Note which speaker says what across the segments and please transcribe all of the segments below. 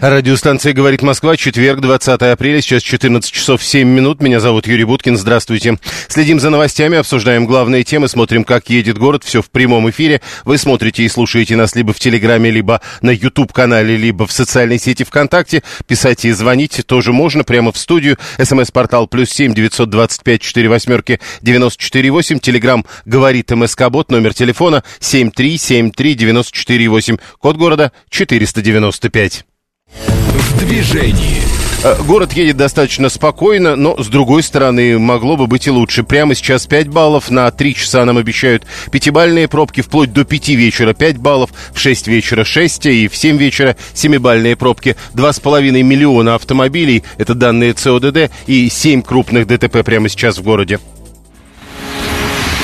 Speaker 1: Радиостанция «Говорит Москва», четверг, 20 апреля, сейчас 14 часов 7 минут. Меня зовут Юрий Буткин, здравствуйте. Следим за новостями, обсуждаем главные темы, смотрим, как едет город, все в прямом эфире. Вы смотрите и слушаете нас либо в Телеграме, либо на YouTube-канале, либо в социальной сети ВКонтакте. Писать и звонить тоже можно прямо в студию. СМС-портал плюс семь девятьсот двадцать пять четыре восьмерки девяносто четыре восемь. Телеграм «Говорит МСК-бот», номер телефона семь три семь три девяносто четыре восемь. Код города четыреста девяносто пять.
Speaker 2: В движении.
Speaker 1: Э, Город едет достаточно спокойно, но, с другой стороны, могло бы быть и лучше. Прямо сейчас 5 баллов, на 3 часа нам обещают пятибальные пробки, вплоть до 5 вечера 5 баллов, в 6 вечера 6 и в 7 вечера 7-бальные пробки. 2,5 миллиона автомобилей, это данные ЦОДД, и 7 крупных ДТП прямо сейчас в городе.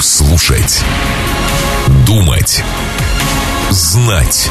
Speaker 2: Слушать. Думать. Знать.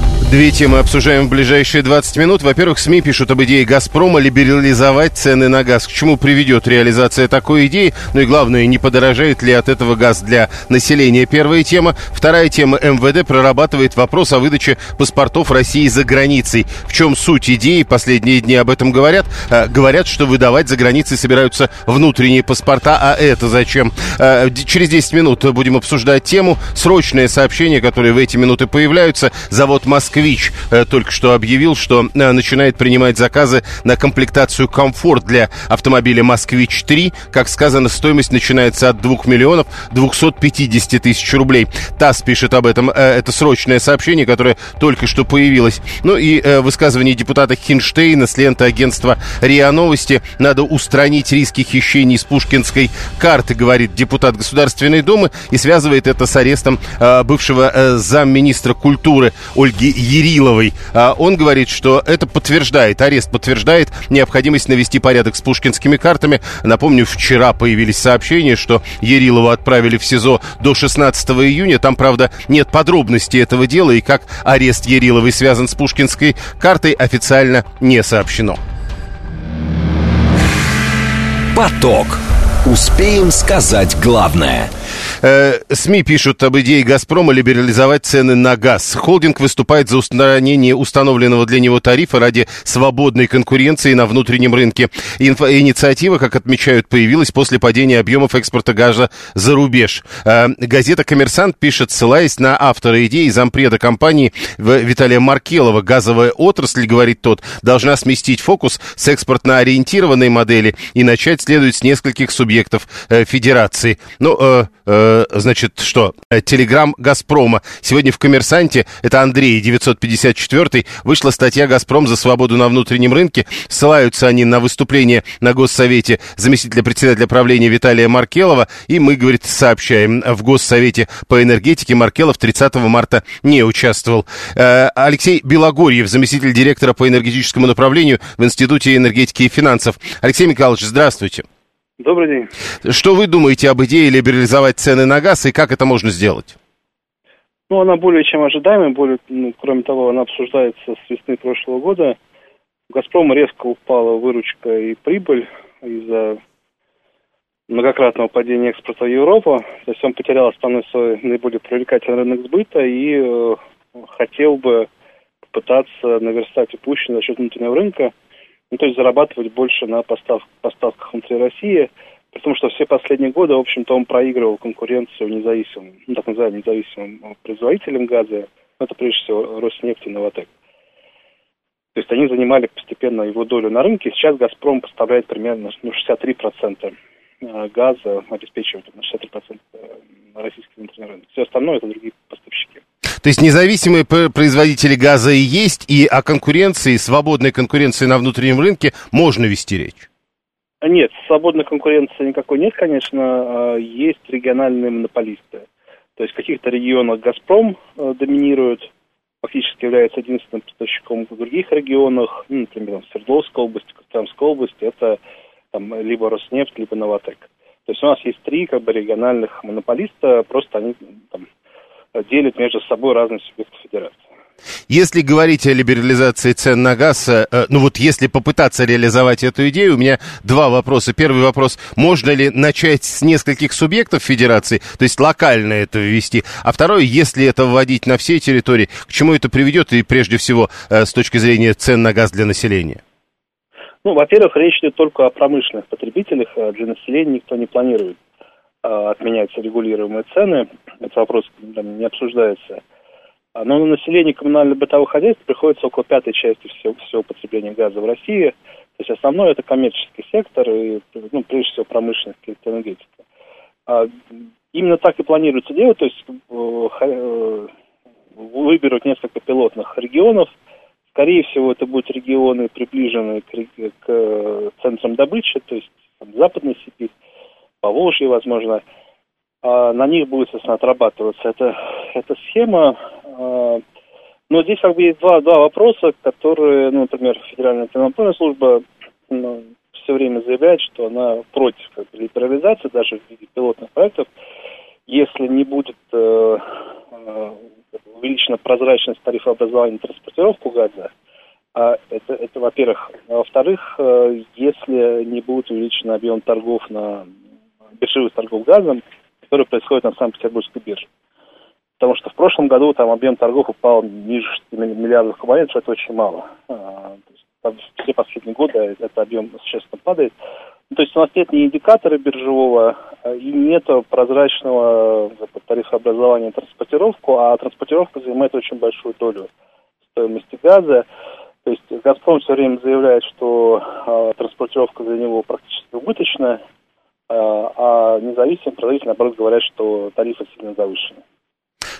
Speaker 1: Две темы обсуждаем в ближайшие 20 минут. Во-первых, СМИ пишут об идее «Газпрома» либерализовать цены на газ. К чему приведет реализация такой идеи? Ну и главное, не подорожает ли от этого газ для населения? Первая тема. Вторая тема. МВД прорабатывает вопрос о выдаче паспортов России за границей. В чем суть идеи? Последние дни об этом говорят. А, говорят, что выдавать за границей собираются внутренние паспорта. А это зачем? А, через 10 минут будем обсуждать тему. Срочное сообщение, которое в эти минуты появляются. Завод «Москвич» э, только что объявил, что э, начинает принимать заказы на комплектацию «Комфорт» для автомобиля «Москвич-3». Как сказано, стоимость начинается от 2 миллионов 250 тысяч рублей. ТАСС пишет об этом. Э, Это срочное сообщение, которое только что появилось. Ну и высказывание депутата Хинштейна с ленты агентства РИА Новости. Надо устранить риски хищений с пушкинской карты, говорит депутат Государственной Думы, и связывает это с арестом бывшего замминистра культуры Ольги Яриловой. А Он говорит, что это подтверждает, арест подтверждает необходимость навести порядок с пушкинскими картами. Напомню, вчера появились сообщения, что Ярилову отправили в СИЗО до 16 июня. Там, правда, нет подробностей этого дела, и как арест Яриловой связан с пушкинской картой, официально не сообщено.
Speaker 2: Поток. Успеем сказать главное.
Speaker 1: Э, СМИ пишут об идее «Газпрома» либерализовать цены на газ. Холдинг выступает за устранение установленного для него тарифа ради свободной конкуренции на внутреннем рынке. Инфо- инициатива, как отмечают, появилась после падения объемов экспорта газа за рубеж. Э, газета «Коммерсант» пишет, ссылаясь на автора идеи зампреда компании Виталия Маркелова. Газовая отрасль, говорит тот, должна сместить фокус с экспортно-ориентированной модели и начать следует с нескольких субъектов э, федерации. Ну, э, э, значит, что? Э, Телеграм «Газпрома». Сегодня в «Коммерсанте», это Андрей, 954 вышла статья «Газпром за свободу на внутреннем рынке». Ссылаются они на выступление на Госсовете заместителя председателя правления Виталия Маркелова. И мы, говорит, сообщаем, в Госсовете по энергетике Маркелов 30 марта не участвовал. Э, Алексей Белогорьев, заместитель директора по энергетическому направлению в Институте энергетики и финансов. Алексей Михайлович, здравствуйте.
Speaker 3: Добрый день.
Speaker 1: Что вы думаете об идее либерализовать цены на газ и как это можно сделать?
Speaker 3: Ну, она более чем ожидаемая, более, ну, кроме того, она обсуждается с весны прошлого года. У «Газпрома» резко упала выручка и прибыль из-за многократного падения экспорта в Европу. То есть он потерял основной свой наиболее привлекательный рынок сбыта и э, хотел бы попытаться наверстать упущенное за счет внутреннего рынка, ну, то есть зарабатывать больше на постав- поставках внутри России, при том, что все последние годы, в общем-то, он проигрывал конкуренцию независимым, ну, так называемым независимым производителям газа, Ну, это прежде всего Роснефть и Новотек. То есть они занимали постепенно его долю на рынке. Сейчас «Газпром» поставляет примерно ну, 63% э, газа, обеспечивает на 63% российский внутренний рынок. Все остальное это другие поставщики.
Speaker 1: То есть независимые производители газа и есть, и о конкуренции, свободной конкуренции на внутреннем рынке можно вести речь.
Speaker 3: А Нет, свободной конкуренции никакой нет, конечно. а, Есть региональные монополисты. То есть в каких-то регионах «Газпром» э, доминирует, фактически является единственным поставщиком в других регионах, ну, например, в Свердловской области, Костромской области, это там, либо Роснефть, либо Новотек. То есть у нас есть три как бы региональных монополиста, просто они там, делят между собой разные субъекты федерации.
Speaker 1: Если говорить о либерализации цен на газ, э, ну вот если попытаться реализовать эту идею, у меня два вопроса. Первый вопрос, можно ли начать с нескольких субъектов федерации, то есть локально это ввести? А второй, если это вводить на всей территории, к чему это приведет и прежде всего э, с точки зрения цен на газ для населения?
Speaker 3: Ну, во-первых, речь идет только о промышленных потребителях, а для населения никто не планирует а, отменять регулируемые цены. Этот вопрос там, не обсуждается. А, но на население коммунально-бытовых хозяйств приходится около пятой части всего, всего потребления газа в России. То есть основное это коммерческий сектор и, ну, прежде всего, промышленность и энергетика. А, именно так и планируется делать, то есть э, э, выберут несколько пилотных регионов. Скорее всего, это будут регионы, приближенные к, к центрам добычи, то есть там, Западная Сибирь, Поволжье, возможно. А на них будет, соответственно, отрабатываться эта, эта схема. А, но здесь как бы есть два, два вопроса, которые, ну, например, Федеральная антимонопольная служба ну, все время заявляет, что она против как бы, либерализации, даже в виде пилотных проектов, если не будет э, э, увеличена прозрачность тарифообразования и транспортировку газа, а это, это во-первых. А во-вторых, э, если не будет увеличен объем торгов на биржевых торгов газом, которые происходят на Санкт-Петербургской бирже. Потому что в прошлом году там объем торгов упал ниже 6 миллиардов кубометров, это очень мало. А, там, все последние годы этот объем существенно падает. Ну, то есть у нас нет ни индикатора биржевого, а, и нет прозрачного тарифообразования транспортировку, а транспортировка занимает очень большую долю стоимости газа. То есть «Газпром» все время заявляет, что э, транспортировка для него практически убыточная, э, а независимые производители, наоборот, говорят, что тарифы сильно завышены.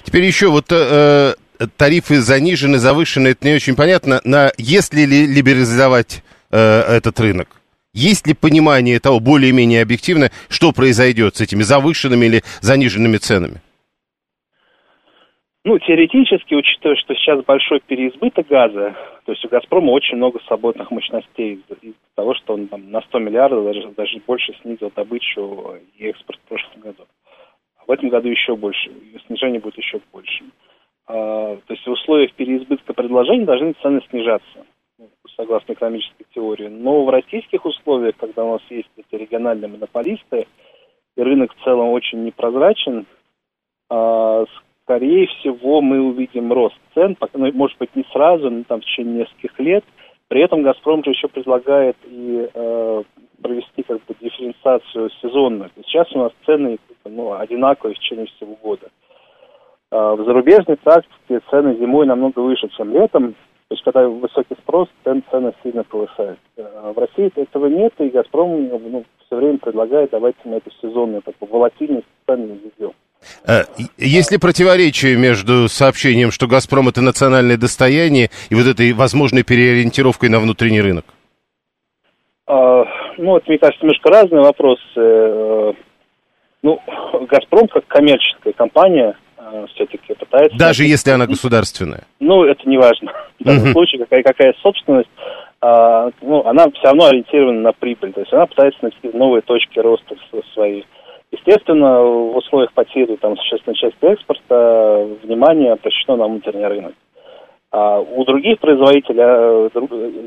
Speaker 1: Теперь еще вот э, тарифы занижены, завышены, это не очень понятно. На, если ли либерализовать э, этот рынок? Есть ли понимание того, более-менее объективно, что произойдет с этими завышенными или заниженными ценами?
Speaker 3: Ну, теоретически, учитывая, что сейчас большой переизбыток газа, то есть у «Газпрома» очень много свободных мощностей из-за из того, что он там на 100 миллиардов, даже, даже больше снизил добычу и экспорт в прошлом году. А в этом году еще больше, снижение будет еще больше. А, то есть в условиях переизбытка предложений должны цены снижаться, ну, согласно экономической теории. Но в российских условиях, когда у нас есть эти региональные монополисты, и рынок в целом очень непрозрачен, а, скорее всего, мы увидим рост цен, ну, может быть, не сразу, но там в течение нескольких лет. При этом «Газпром» же еще предлагает и э, провести как бы дифференциацию сезонную. Сейчас у нас цены ну, одинаковые в течение всего года. Э, в зарубежной практике цены зимой намного выше, чем летом. То есть, когда высокий спрос, цен, цены сильно повышают. Э, в России этого нет, и «Газпром» ну, все время предлагает, давайте мы эту сезонную такую волатильность цен введем.
Speaker 1: Э, есть ли противоречие между сообщением, что «Газпром» — это национальное достояние, и вот этой возможной переориентировкой на внутренний рынок?
Speaker 3: А, ну, это, мне кажется, немножко разные вопросы. Э, ну, «Газпром» как коммерческая компания все-таки пытается...
Speaker 1: Даже если она государственная?
Speaker 3: Ну, это не важно. В данном случае какая, какая собственность, а, ну, она все равно ориентирована на прибыль. То есть она пытается найти новые точки роста своей Естественно, в условиях потери там, существенной части экспорта внимание обращено на внутренний рынок. А у других производителей а,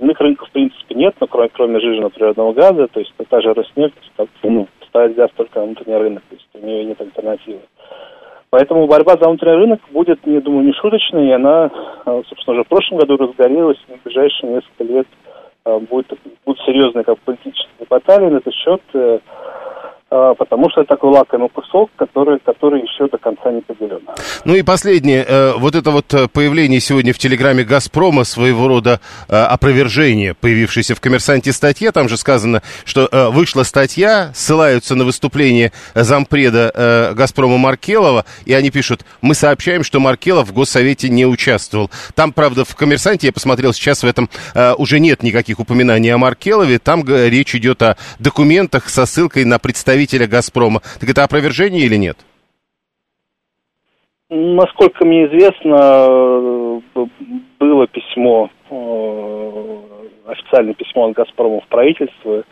Speaker 3: иных рынков в принципе нет, но кроме, кроме жиженного природного газа, то есть та же Роснефть ну, ставит газ только на внутренний рынок, то есть у нее нет альтернативы. Поэтому борьба за внутренний рынок будет, я думаю, не шуточной, и она, а, собственно, уже в прошлом году разгорелась, и в ближайшие несколько лет а, будет, будут серьезные как политические баталии на этот счет. А, потому что это такой лакомый кусок, который, который еще до конца не поделен.
Speaker 1: Ну и последнее, э, вот это вот э, появление сегодня в телеграме «Газпрома» своего рода э, опровержение, появившееся в «Коммерсанте» статье, там же сказано, что вышла статья, ссылаются на выступление зампреда «Газпрома» Маркелова, и они пишут, мы сообщаем, что Маркелов в Госсовете не участвовал. Там, правда, в «Коммерсанте», я посмотрел, сейчас в этом уже нет никаких упоминаний о Маркелове, там речь идет о документах со ссылкой на представителя представителя «Газпрома». Так это опровержение или нет?
Speaker 3: Насколько мне известно, было письмо, э, официальное письмо от «Газпрома» в правительство,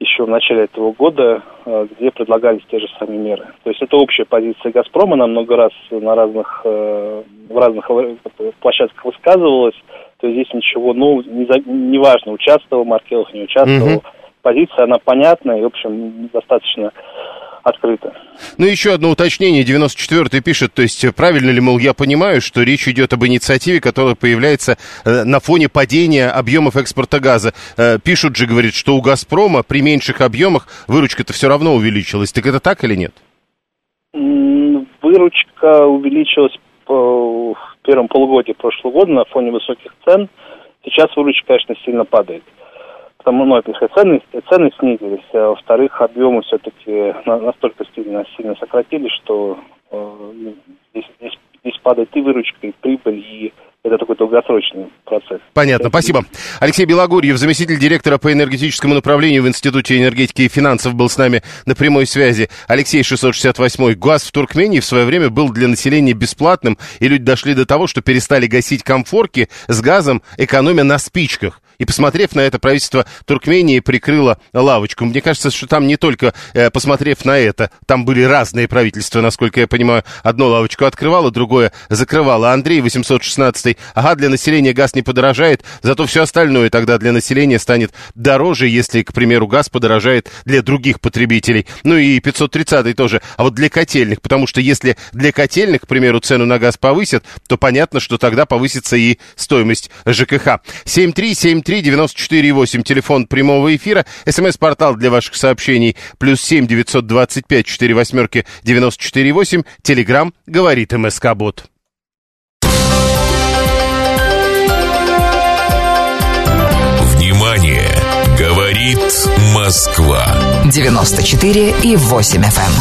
Speaker 3: еще в начале этого года, э, где предлагались те же самые меры. То есть это общая позиция «Газпрома», она много раз на разных, э, в разных площадках высказывалась. То есть здесь ничего, ну, не, за, не важно, участвовал Маркелов, не участвовал. Угу. Позиция, она понятная и, в общем, достаточно открыто.
Speaker 1: Ну, еще одно уточнение. 94-й пишет, то есть правильно ли, мол, я понимаю, что речь идет об инициативе, которая появляется э, на фоне падения объемов экспорта газа. Э, пишут же, говорит, что у «Газпрома» при меньших объемах выручка-то все равно увеличилась. Так это так или нет?
Speaker 3: Выручка увеличилась в первом полугодии прошлого года на фоне высоких цен. Сейчас выручка, конечно, сильно падает. Э, потому ну, это цены, цены снизились, а во-вторых, объемы все-таки настолько сильно, сильно сократились, что э, здесь, здесь, здесь падает и выручка, и прибыль, и это такой долгосрочный процесс.
Speaker 1: Понятно, спасибо. Алексей Белогурьев, заместитель директора по энергетическому направлению в Институте энергетики и финансов, был с нами на прямой связи. Алексей 668. Газ в Туркмении в свое время был для населения бесплатным, и люди дошли до того, что перестали гасить комфорки с газом, экономя на спичках. И посмотрев на это, правительство Туркмении прикрыло лавочку. Мне кажется, что там не только э, посмотрев на это, там были разные правительства, насколько я понимаю. Одно лавочку открывало, другое закрывало. Андрей 816. Ага, для населения газ не подорожает, зато все остальное тогда для населения станет дороже, если, к примеру, газ подорожает для других потребителей. Ну и 530 тоже. А вот для котельных, потому что если для котельных, к примеру, цену на газ повысят, то понятно, что тогда повысится и стоимость ЖКХ. 737 7373948, телефон прямого эфира, смс-портал для ваших сообщений, плюс 7 925 4 восьмерки 948, телеграмм, говорит МСК-бот.
Speaker 2: Внимание! Говорит Москва. 94 и 8 FM. Эм.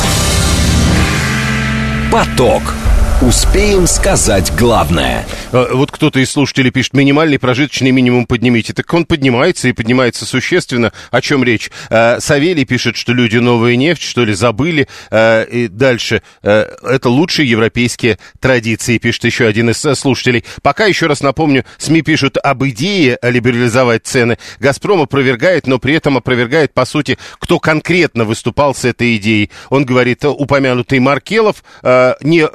Speaker 2: Поток. Успеем сказать главное.
Speaker 1: А, вот кто-то из слушателей пишет, минимальный прожиточный минимум поднимите. Так он поднимается и поднимается существенно. О чем речь? А, Савелий пишет, что люди новая нефть, что ли, забыли. А, и дальше. Это лучшие европейские традиции, пишет еще один из э, слушателей. Пока, еще раз напомню, СМИ пишут об идее либерализовать цены. «Газпром» опровергает, но при этом опровергает, по сути, кто конкретно выступал с этой идеей. Он говорит, упомянутый Маркелов не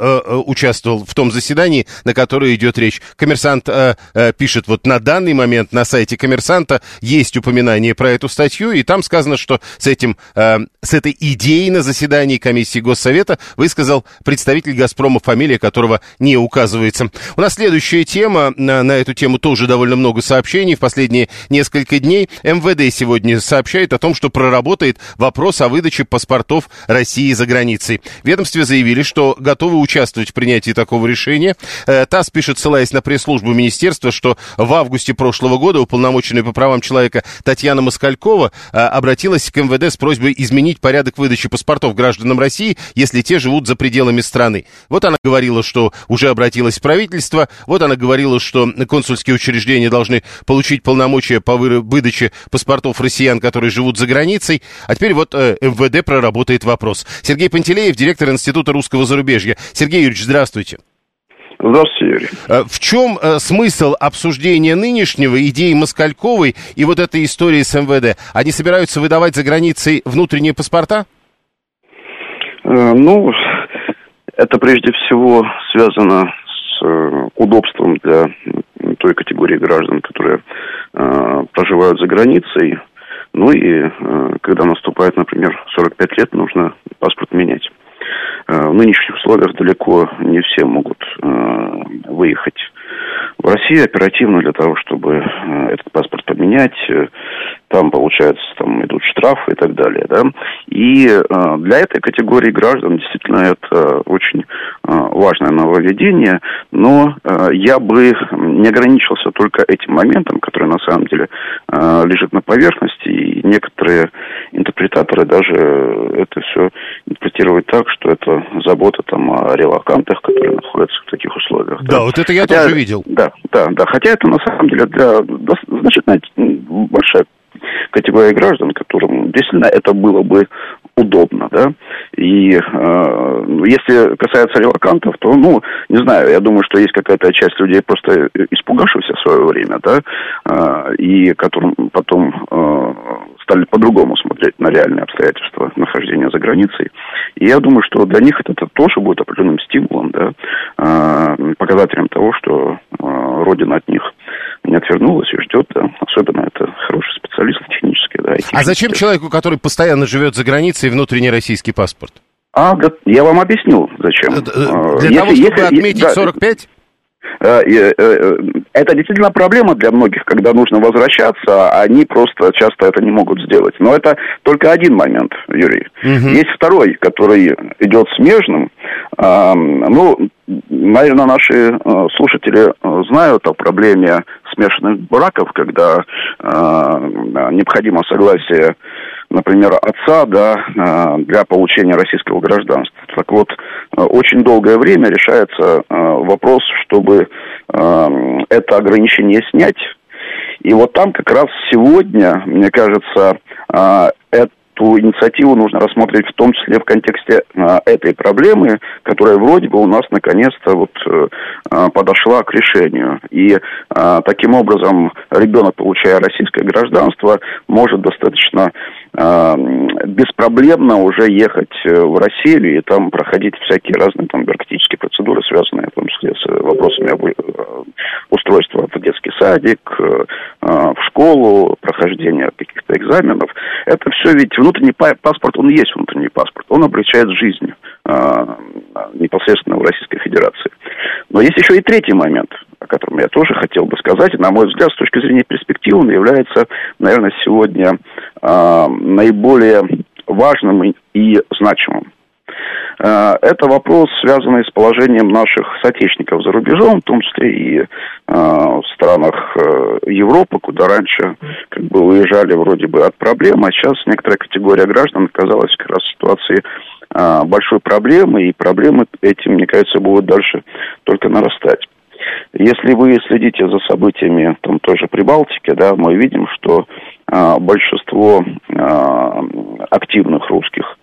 Speaker 1: участвовал в том заседании, на которое идет речь. Коммерсант э, э, пишет, вот на данный момент на сайте коммерсанта есть упоминание про эту статью, и там сказано, что с этим, э, с этой идеей на заседании комиссии Госсовета высказал представитель «Газпрома», фамилия которого не указывается. У нас следующая тема, на, на эту тему тоже довольно много сообщений. В последние несколько дней МВД сегодня сообщает о том, что проработает вопрос о выдаче паспортов России за границей. В ведомстве заявили, что готовы участвовать в принятии такого решения. Э, ТАСС пишет, ссылаясь на пресс-службу министерства, что в августе прошлого года уполномоченная по правам человека Татьяна Москалькова э, обратилась к МВД с просьбой изменить порядок выдачи паспортов гражданам России, если те живут за пределами страны. Вот она говорила, что уже обратилась в правительство, вот она говорила, что консульские учреждения должны получить полномочия по выдаче паспортов россиян, которые живут за границей, а теперь вот э, МВД проработает вопрос. Сергей Пантелеев, директор Института русского зарубежья. Сергей Юрьевич, здравствуйте.
Speaker 4: Здравствуйте, Юрий.
Speaker 1: Э, в чем э, смысл обсуждения нынешнего, идеи Москальковой и вот этой истории с МВД? Они собираются выдавать за границей внутренние паспорта?
Speaker 4: Э, ну, это прежде всего связано с удобством для той категории граждан, которые проживают за границей. Ну и когда наступает, например, 45 лет, нужно паспорт менять. Э, в нынешних условиях далеко не все могут э, выехать в Россию оперативно для того, чтобы э, этот паспорт поменять. Там, получается, там идут штрафы и так далее, да. И для этой категории граждан действительно это очень важное нововведение, но я бы не ограничился только этим моментом, который на самом деле лежит на поверхности, и некоторые интерпретаторы даже это все интерпретируют так, что это забота там о релакантах, которые находятся в таких условиях.
Speaker 1: Да, да. вот это я хотя, тоже видел.
Speaker 4: Да, да, да. Хотя это на самом деле для значительно большая категория граждан, которым действительно это было бы удобно, да. И э, если касается релакантов, то, ну, не знаю, я думаю, что есть какая-то часть людей просто испугавшихся в свое время, да, э, и которым потом э, стали по-другому смотреть на реальные обстоятельства нахождения за границей. И я думаю, что для них это, это тоже будет определенным стимулом, да, э, показателем того, что э, Родина от них не отвернулась и ждет, да. особенно это хороший специалист технический. Да,
Speaker 1: а зачем человеку, который постоянно живет за границей, внутренний российский паспорт?
Speaker 4: А, я вам объяснил, зачем.
Speaker 1: Для если, того, чтобы если, отметить да, 45?
Speaker 4: Э, э, э, это действительно проблема для многих, когда нужно возвращаться, а они просто часто это не могут сделать. Но это только один момент, Юрий. Угу. Есть второй, который идет смежным. Ну, наверное, наши слушатели знают о проблеме смешанных браков, когда необходимо согласие например, отца, да, э, для получения российского гражданства. Так вот, э, очень долгое время решается э, вопрос, чтобы это ограничение снять. И вот там как раз сегодня, мне кажется, эту инициативу нужно рассмотреть в том числе в контексте а, этой проблемы, которая вроде бы у нас наконец-то вот а, подошла к решению. И таким образом ребенок, получая российское гражданство, может достаточно беспроблемно уже ехать э, в Россию и там проходить всякие разные там бюрократические процедуры, связанные в том числе с вопросами об, э, устройства в детский садик, э, в школу, прохождения каких-то экзаменов. Это все ведь внутренний паспорт, он есть внутренний паспорт, он облегчает жизнь непосредственно в Российской Федерации. Но есть еще и третий момент, о котором я тоже хотел бы сказать, и, на мой взгляд, с точки зрения перспективы, он является, наверное, сегодня э, наиболее важным и значимым. Э, это вопрос, связанный с положением наших соотечественников за рубежом, в том числе и э, в странах э, Европы, куда раньше как бы уезжали вроде бы от проблем, а сейчас некоторая категория граждан оказалась как раз в ситуации большой проблемы, и проблемы эти, мне кажется, будут дальше только нарастать. Если вы следите за событиями там той же Прибалтики, да, мы видим, что э, большинство э, активных русских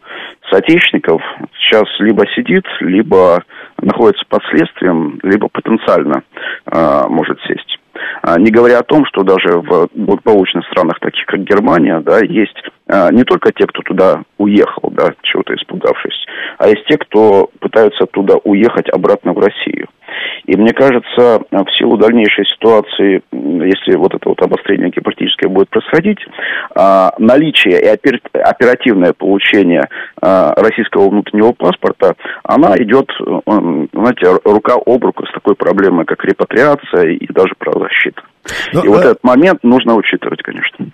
Speaker 4: соотечественников сейчас либо сидит, либо находится под следствием, либо потенциально э, может сесть. А, не говоря о том, что даже в благополучных странах, таких как Германия, да, есть а, не только те, кто туда уехал, да, чего-то испугавшись, а есть те, кто пытаются оттуда уехать обратно в Россию. И мне кажется, в силу дальнейшей ситуации, если вот это вот обострение гипотетическое будет происходить, а, наличие и оперативное получение российского внутреннего паспорта, она идет, знаете, рука об руку с такой проблемой, как репатриация и даже правозащита. Но, ну, и вот а... этот момент нужно учитывать, конечно.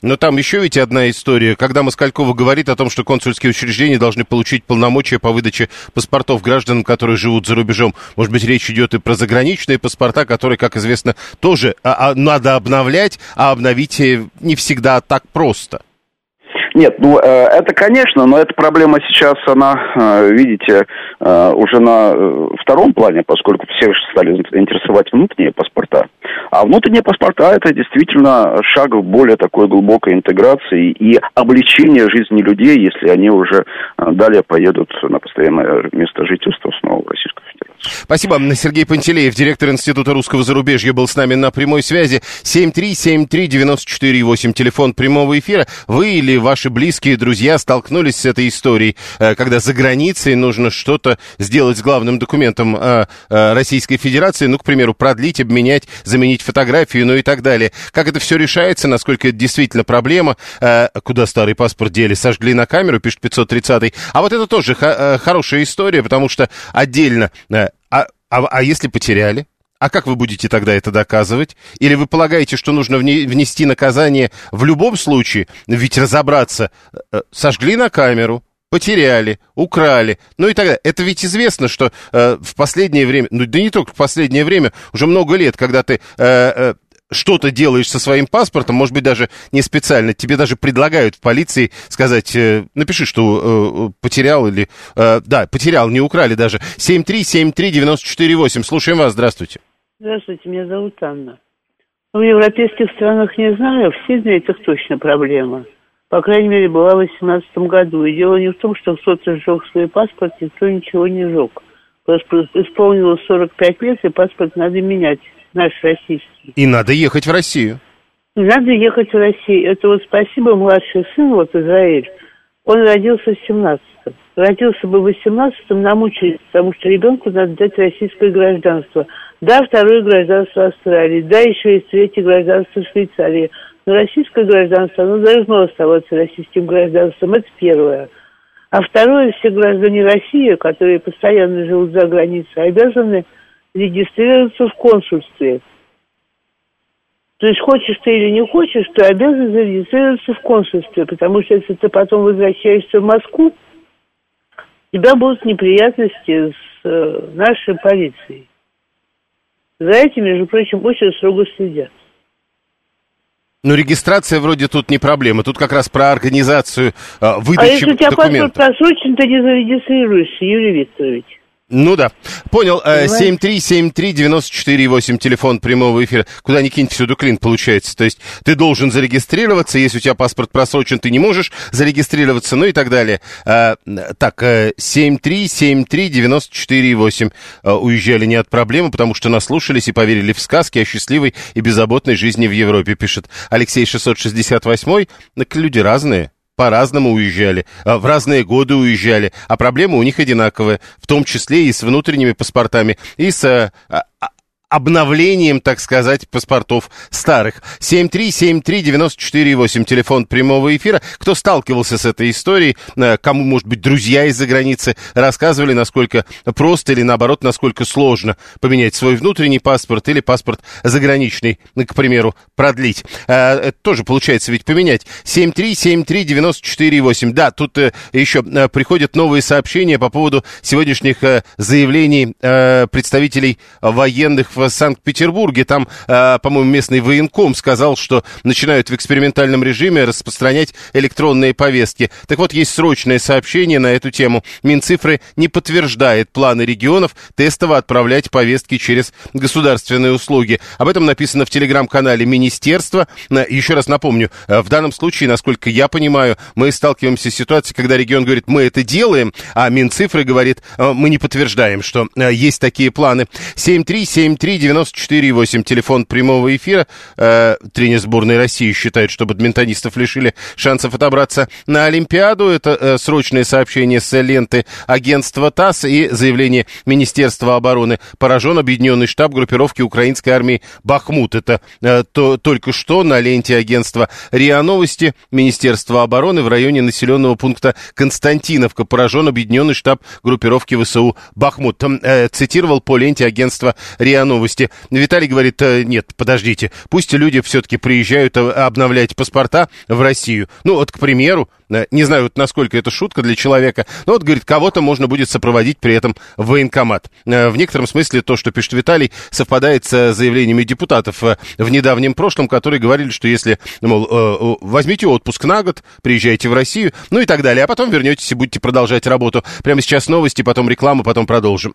Speaker 1: Но там еще ведь одна история, когда Москалькова говорит о том, что консульские учреждения должны получить полномочия по выдаче паспортов гражданам, которые живут за рубежом. Может быть, речь идет и про заграничные паспорта, которые, как известно, тоже а, а, надо обновлять, а обновить э, не всегда так просто.
Speaker 4: Нет, ну э, это, конечно, но эта проблема сейчас, она, э, видите, э, уже на втором плане, поскольку все стали интересовать внутренние паспорта. А внутренние паспорта это действительно шаг в более такой глубокой интеграции и облегчение жизни людей, если они уже далее поедут на постоянное место жительства снова в Российскую Федерацию.
Speaker 1: Спасибо. Сергей Пантелеев, директор Института русского зарубежья, был с нами на прямой связи. 7373948, телефон прямого эфира. Вы или ваши близкие друзья столкнулись с этой историей, э, когда за границей нужно что-то сделать с главным документом э, э, Российской Федерации, ну, к примеру, продлить, обменять, заменить фотографию, ну и так далее. Как это все решается, насколько это действительно проблема, куда старый паспорт дели, сожгли на камеру, пишет 530-й. А вот это тоже хорошая история, потому что отдельно... А, а, а если потеряли? А как вы будете тогда это доказывать? Или вы полагаете, что нужно внести наказание в любом случае? Ведь разобраться, э, сожгли на камеру, потеряли, украли, ну и так далее. Это ведь известно, что э, в последнее время, ну да не только в последнее время, уже много лет, когда ты э, э, что-то делаешь со своим паспортом, может быть, даже не специально, тебе даже предлагают в полиции сказать, э, напиши, что э, потерял или... Э, да, потерял, не украли даже. 7373948. Слушаем вас, здравствуйте.
Speaker 5: Здравствуйте, меня зовут Анна. Ну, в европейских странах не знаю, в Сиднее это точно проблема. По крайней мере, была в 2018 году. И дело не в том, что кто-то сжег свой паспорт, никто ничего не сжег. Просто исполнилось 45 лет, и паспорт надо менять наш российский.
Speaker 1: И надо ехать в Россию.
Speaker 5: Надо ехать в Россию. Это вот спасибо младший сын, вот Израиль. Он родился в 17-м. Родился бы в 18-м, намучились, потому что ребенку надо дать российское гражданство. Да, второе гражданство Австралии, да, еще есть третье гражданство Швейцарии. Но российское гражданство, оно должно оставаться российским гражданством, это первое. А второе, все граждане России, которые постоянно живут за границей, обязаны регистрироваться в консульстве. То есть хочешь ты или не хочешь, ты обязан зарегистрироваться в консульстве, потому что если ты потом возвращаешься в Москву, у тебя будут неприятности с э, нашей полицией. За этим, между прочим, очень строго следят.
Speaker 1: Ну, регистрация вроде тут не проблема. Тут как раз про организацию э, выдачи
Speaker 5: А если у тебя
Speaker 1: документов.
Speaker 5: паспорт просрочен, ты не зарегистрируешься, Юрий Викторович.
Speaker 1: Ну да. Понял. Э,
Speaker 5: Понимаешь?
Speaker 1: 7373948, телефон прямого эфира. Куда ни кинь, всюду клин получается. То есть ты должен зарегистрироваться. Если у тебя паспорт просрочен, ты не можешь зарегистрироваться, ну и так далее. Э, так, э, 7373948. Э, уезжали не от проблемы, потому что наслушались и поверили в сказки о счастливой и беззаботной жизни в Европе, пишет Алексей 668. Так люди разные по-разному уезжали, а, в разные годы уезжали, а проблемы у них одинаковые, в том числе и с внутренними паспортами, и с а, обновлением, так сказать, паспортов старых. 7373948, телефон прямого эфира. Кто сталкивался с этой историей, э, кому, может быть, друзья из-за границы рассказывали, насколько просто или, наоборот, насколько сложно поменять свой внутренний паспорт или паспорт заграничный, к примеру, продлить. Э, Это тоже получается ведь поменять. 7373948. Да, тут э, еще приходят новые сообщения по поводу сегодняшних заявлений представителей военных в Санкт-Петербурге. Там, э, по-моему, местный военком сказал, что начинают в экспериментальном режиме распространять электронные повестки. Так вот, есть срочное сообщение на эту тему. Минцифры не подтверждает планы регионов тестово отправлять повестки через государственные услуги. Об этом написано в телеграм-канале Министерства. Э, Еще раз напомню, э, в данном случае, насколько я понимаю, мы сталкиваемся с ситуацией, когда регион говорит, мы это делаем, а Минцифры говорит, мы не подтверждаем, что есть такие планы. 7373948, телефон прямого эфира. Э, тренер сборной России считает, что бадминтонистов лишили шансов отобраться на Олимпиаду. Это э, срочное сообщение с ленты агентства ТАСС и заявление Министерства обороны. Поражен объединенный штаб группировки украинской армии «Бахмут». Это э, то, только что на ленте агентства РИА Новости. Министерство обороны в районе населенного пункта Константиновка. Поражен объединенный штаб группировки ВСУ «Бахмут». Там, э, цитировал по ленте агентства РИА Новости. Виталий говорит, э, нет, подождите, пусть люди все-таки приезжают э, обновлять паспорта в Россию. Ну вот, к примеру, э, не знаю, вот насколько это шутка для человека, но вот, говорит, кого-то можно будет сопроводить при этом в военкомат. В некотором смысле то, что пишет Виталий, совпадает с заявлениями депутатов в недавнем прошлом, которые говорили, что если, мол, возьмите отпуск на год, приезжайте в Россию, ну и так далее, а потом вернетесь и будете продолжать работу. Прямо сейчас новости, потом реклама, потом продолжим.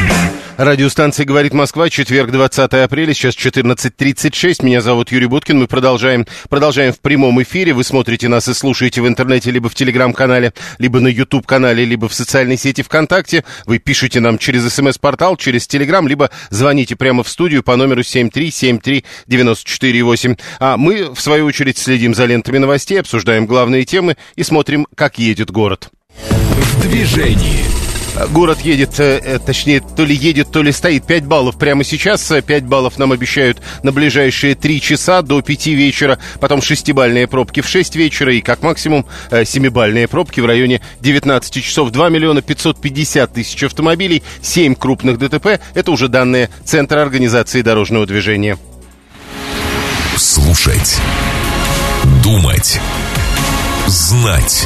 Speaker 1: Радиостанция «Говорит Москва», четверг, 20 апреля, сейчас 14.36. Меня зовут Юрий Буткин. Мы продолжаем, продолжаем в прямом эфире. Вы смотрите нас и слушаете в интернете, либо в телеграм-канале, либо на YouTube-канале, либо в социальной сети ВКонтакте. Вы пишете нам через смс-портал, через телеграм, либо звоните прямо в студию по номеру 7373948. А мы, в свою очередь, следим за лентами новостей, обсуждаем главные темы и смотрим, как едет город.
Speaker 2: В движении.
Speaker 1: Город едет, э, э, точнее, то ли едет, то ли стоит. 5 баллов прямо сейчас. 5 баллов нам обещают на ближайшие 3 часа до 5 вечера. Потом 6-бальные пробки в 6 вечера. И как максимум 7-бальные пробки в районе 19 часов. 2 миллиона 550 тысяч автомобилей. 7 крупных ДТП. Это уже данные Центра организации дорожного движения.
Speaker 2: Слушать. Думать. Знать.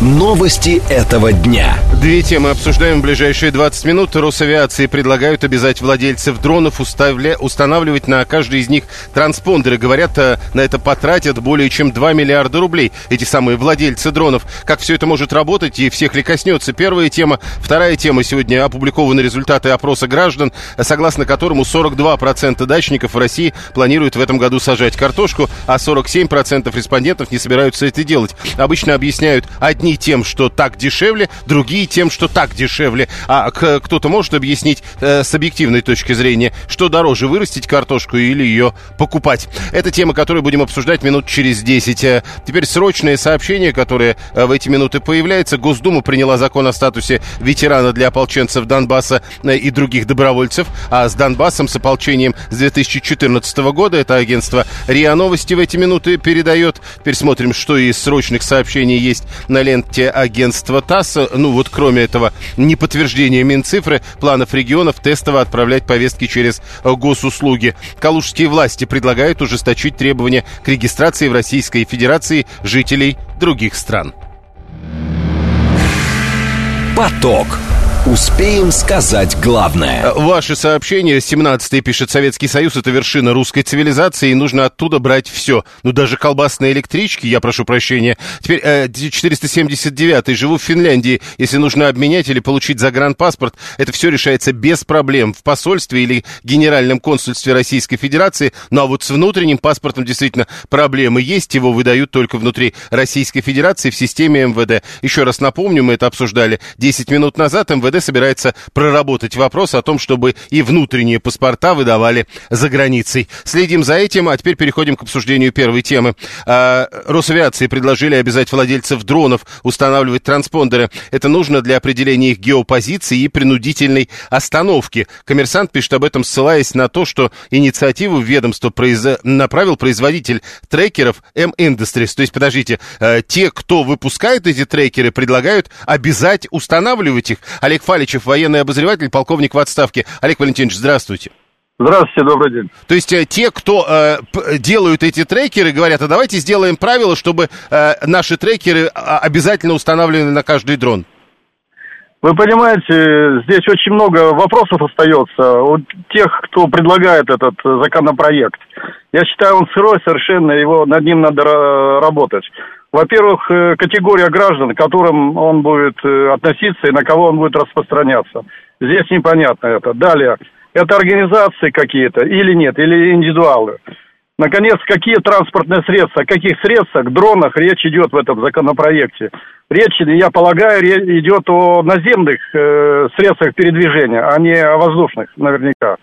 Speaker 2: Новости этого дня.
Speaker 1: Две темы обсуждаем в ближайшие 20 минут. Росавиации предлагают обязать владельцев дронов уставля... устанавливать на каждый из них транспондеры. Говорят, э, на это потратят более чем 2 миллиарда рублей. Эти самые владельцы дронов. Как все это может работать и всех ли коснется? Первая тема. Вторая тема. Сегодня опубликованы результаты опроса граждан, согласно которому 42% дачников в России планируют в этом году сажать картошку, а 47% респондентов не собираются это делать. Обычно объясняют одни Одни тем, что так дешевле, другие тем, что так дешевле. А кто-то может объяснить э, с объективной точки зрения, что дороже, вырастить картошку или ее покупать. Это тема, которую будем обсуждать минут через 10. Э, теперь срочное сообщение, которое э, в эти минуты появляется. Госдума приняла закон о статусе ветерана для ополченцев Донбасса э, и других добровольцев. А с Донбассом, с ополчением с 2014 года, это агентство РИА Новости в эти минуты передает. Теперь смотрим, что из срочных сообщений есть на ленте ленте агентства ТАСС. Ну вот кроме этого неподтверждения Минцифры, планов регионов тестово отправлять повестки через госуслуги. Калужские власти предлагают ужесточить требования к регистрации в Российской Федерации жителей других стран.
Speaker 2: Поток. Успеем сказать главное.
Speaker 1: Э, ваши сообщения. 17-й пишет Советский Союз. Это вершина русской цивилизации. И нужно оттуда брать все. Ну, даже колбасные электрички, я прошу прощения. Теперь э, 479-й. Живу в Финляндии. Если нужно обменять или получить загранпаспорт, это все решается без проблем. В посольстве или генеральном консульстве Российской Федерации. Ну, а вот с внутренним паспортом действительно проблемы есть. Его выдают только внутри Российской Федерации в системе МВД. Еще раз напомню, мы это обсуждали 10 минут назад. МВД Собирается проработать вопрос о том, чтобы и внутренние паспорта выдавали за границей. Следим за этим, а теперь переходим к обсуждению первой темы. А, Росавиации предложили обязать владельцев дронов устанавливать транспондеры. Это нужно для определения их геопозиции и принудительной остановки. Коммерсант пишет об этом, ссылаясь на то, что инициативу ведомства произ... направил производитель трекеров M-Industries. То есть, подождите, э, те, кто выпускает эти трекеры, предлагают обязать устанавливать их. Олег Олег Фаличев, военный обозреватель, полковник в отставке. Олег Валентинович, здравствуйте.
Speaker 6: Здравствуйте, добрый день.
Speaker 1: То есть э, те, кто э, делают эти трекеры, говорят, а давайте сделаем правило, чтобы э, наши трекеры а, обязательно устанавливали на каждый дрон.
Speaker 6: Вы понимаете, здесь очень много вопросов остается у тех, кто предлагает этот законопроект. Я считаю, он сырой совершенно, его над ним надо работать. Во-первых, э, категория граждан, к которым он будет э, относиться и на кого он будет распространяться. Здесь непонятно это. Далее, это организации какие-то или нет, или индивидуалы. Наконец, какие транспортные средства, о каких средствах, дронах речь идет в этом законопроекте? Речь, я полагаю, идет о наземных э, средствах передвижения, а не о воздушных, наверняка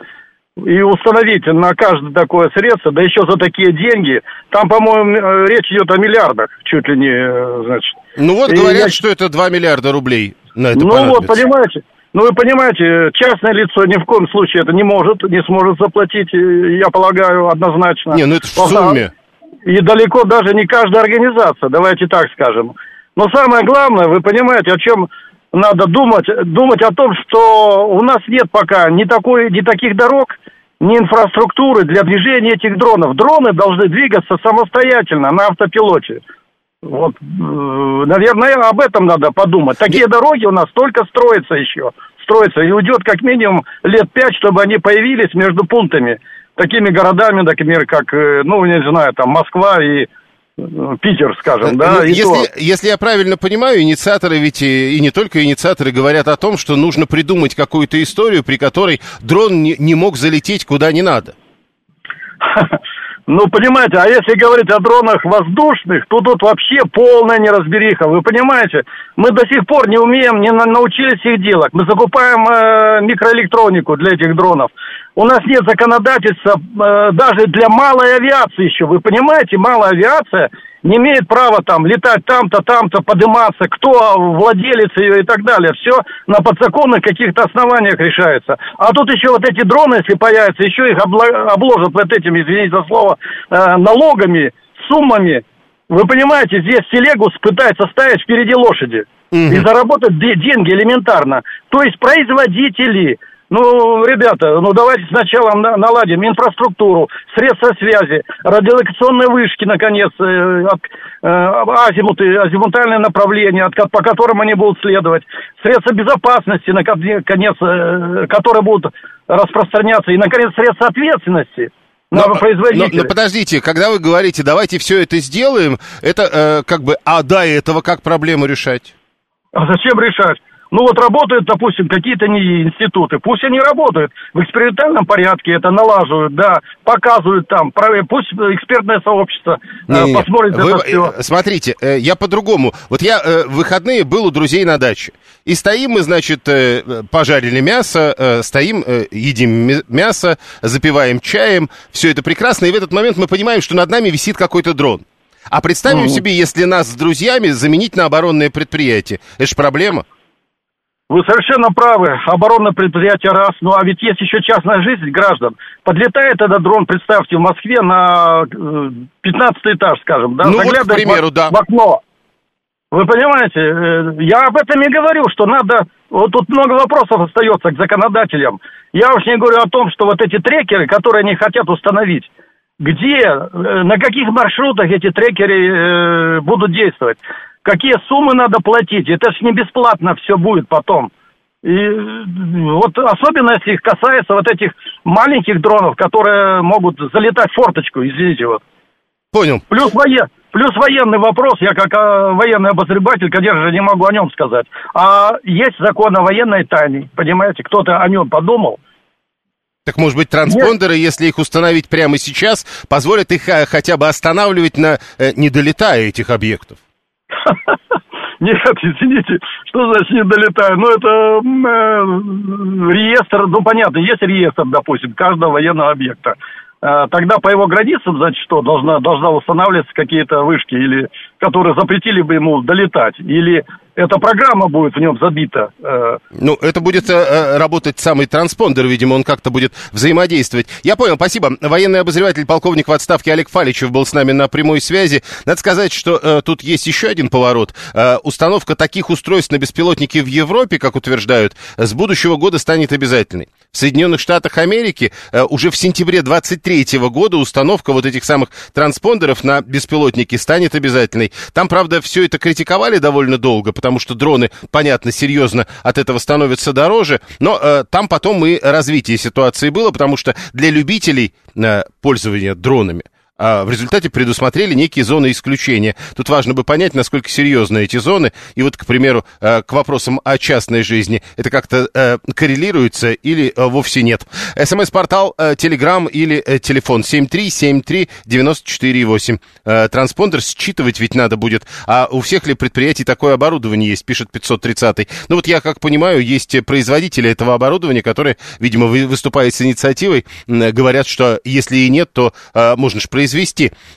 Speaker 6: и установить на каждое такое средство, да еще за такие деньги, там, по-моему, э, речь идет о миллиардах, чуть ли не, э, значит.
Speaker 1: Ну вот говорят, я... что это 2 миллиарда рублей на это
Speaker 6: Ну вот, понимаете, ну вы понимаете, частное лицо ни в коем случае это не может, не сможет заплатить, э, я полагаю, однозначно.
Speaker 1: Не, ну это в сумме.
Speaker 6: И далеко даже не каждая организация, давайте так скажем. Но самое главное, вы понимаете, о чем надо думать, думать о том, что у нас нет пока ни, такой, ни таких дорог, ни инфраструктуры для движения этих дронов. Дроны должны двигаться самостоятельно на автопилоте. Вот, э, наверное, об этом надо подумать. Такие дороги у нас только строятся еще. Строятся. И уйдет как минимум лет пять, чтобы они появились между пунктами. Такими городами, например, как, э, ну, не знаю, там Москва и Питер, скажем, э, да.
Speaker 1: Ну, если, то... если я правильно понимаю, инициаторы ведь и, и не только инициаторы говорят о том, что нужно придумать какую-то историю, при которой дрон не, не мог залететь куда не надо.
Speaker 6: Ну, понимаете, а если говорить о дронах воздушных, то тут вообще полная неразбериха. Вы понимаете, мы до сих пор не умеем, не научились их делать. Мы закупаем э, микроэлектронику для этих дронов. У нас нет законодательства э, даже для малой авиации еще. Вы понимаете, малая авиация не имеет права там летать там-то, там-то, подниматься, кто владелец ее и так далее. Все на подзаконных каких-то основаниях решается. А тут еще вот эти дроны, если появятся, еще их обложат вот этими, извините за слово, э, налогами, суммами. Вы понимаете, здесь телегу пытается ставить впереди лошади. Угу. И заработать деньги элементарно. То есть производители Ну, ребята, ну давайте сначала на- наладим инфраструктуру, средства связи, радиолокационные вышки, наконец, э, от, э, азимуты, азимутальные направления, от, по которым они будут следовать, средства безопасности, наконец, э, которые будут распространяться, и, наконец, средства ответственности
Speaker 1: Но- но- но подождите, когда вы говорите, давайте все это сделаем, это э, как бы, а до этого как проблему решать?
Speaker 6: А зачем решать? Ну вот работают, допустим, какие-то не институты, пусть они работают в экспериментальном порядке, это налаживают, да, показывают там, пусть экспертное сообщество э,
Speaker 1: Не-не-не.
Speaker 6: посмотрит
Speaker 1: Вы,
Speaker 6: это все.
Speaker 1: э, Смотрите, э, я по-другому. Вот я в выходные был у друзей на даче. И стоим мы, значит, пожарили мясо, стоим, едим мясо, запиваем чаем. Все это прекрасно. И в этот момент мы понимаем, что над нами висит какой-то дрон. А представим себе, если нас с друзьями заменить на оборонное предприятие. Это же проблема.
Speaker 6: Вы совершенно правы, оборонное предприятие раз, ну а ведь есть еще частная жизнь граждан. Подлетает этот дрон, представьте, в Москве на э, 15 этаж, скажем, да,
Speaker 1: Ну вот, к примеру,
Speaker 6: в,
Speaker 1: да.
Speaker 6: в окно. Вы понимаете, э, я об этом и говорю, что надо, вот тут много вопросов остается к законодателям. Я уж не говорю о том, что вот эти трекеры, которые они хотят установить, где, э, на каких маршрутах эти трекеры э, будут действовать, какие суммы надо платить, это ж не бесплатно все будет потом. И э, вот особенно если их касается вот этих маленьких дронов, которые могут залетать в форточку, извините, вот.
Speaker 1: Понял.
Speaker 6: Плюс, воен, плюс военный вопрос, я как э, военный обозреватель, конечно же, не могу о нем сказать. А есть закон о военной тайне, понимаете, кто-то о нем подумал.
Speaker 1: Так может быть транспондеры, если их установить прямо сейчас, позволят их э, хотя бы останавливать на э, не долетая этих объектов?
Speaker 6: Нет, извините, что значит не долетаю? Ну, это э, реестр, ну, понятно, есть реестр, допустим, каждого военного объекта. Э, Тогда по его границам, значит, что, должна, должна устанавливаться какие-то вышки, или которые запретили бы ему долетать, или эта программа будет в нем забита. э,
Speaker 1: Ну, это будет э, э, работать самый транспондер, видимо, он как-то будет взаимодействовать. Я понял, спасибо. Военный обозреватель, полковник в отставке Олег Фаличев был с нами на прямой связи. Надо сказать, что э, тут есть еще один поворот. Э, установка таких устройств на беспилотники в Европе, как утверждают, с будущего года станет обязательной. В Соединенных Штатах Америки э, уже в сентябре 23 года установка вот этих самых транспондеров на беспилотники станет обязательной. Там, правда, все это критиковали довольно долго, потому что дроны, понятно, серьезно от этого становятся дороже, но э, там потом и развитие ситуации было, потому что для любителей э, пользования дронами а в результате предусмотрели некие зоны исключения. Тут важно бы понять, насколько серьезны эти зоны. И вот, к примеру, э, к вопросам о частной жизни, это как-то э, коррелируется или э, вовсе нет. СМС-портал, Телеграм или э, телефон 7373948. Э, Транспондер считывать ведь надо будет. А у всех ли предприятий такое оборудование есть, пишет 530 Ну вот я как понимаю, есть производители этого оборудования, которые, видимо, вы- выступая с инициативой, говорят, что если и нет, то можно же.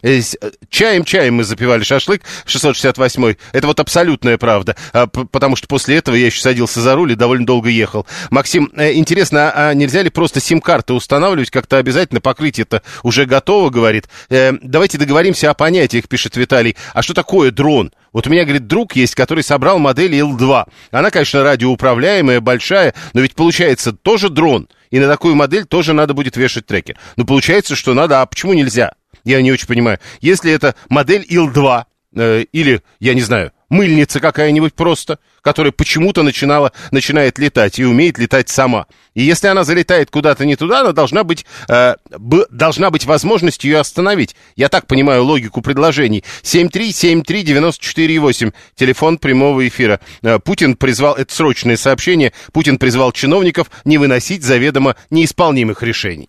Speaker 1: Э, с- э, Чаем-чаем мы запивали шашлык 668 Это вот абсолютная правда. А, потому что после этого я еще садился за руль и довольно долго ехал. Максим, э, интересно, а нельзя ли просто сим-карты устанавливать как-то обязательно? Покрытие это уже готово, говорит. Э, давайте договоримся о понятиях, пишет Виталий. А что такое дрон? Вот у меня, говорит, друг есть, который собрал модель Ил-2. Она, конечно, радиоуправляемая, большая, но ведь получается тоже дрон. И на такую модель тоже надо будет вешать трекер. Ну, получается, что надо, а почему нельзя? Я не очень понимаю. Если это модель Ил-2, э, или, я не знаю, мыльница какая-нибудь просто, которая почему-то начинала, начинает летать и умеет летать сама. И если она залетает куда-то не туда, она должна быть, э, б- должна быть возможность ее остановить. Я так понимаю логику предложений. 7373948, телефон прямого эфира. Э, Путин призвал, это срочное сообщение, Путин призвал чиновников не выносить заведомо неисполнимых решений.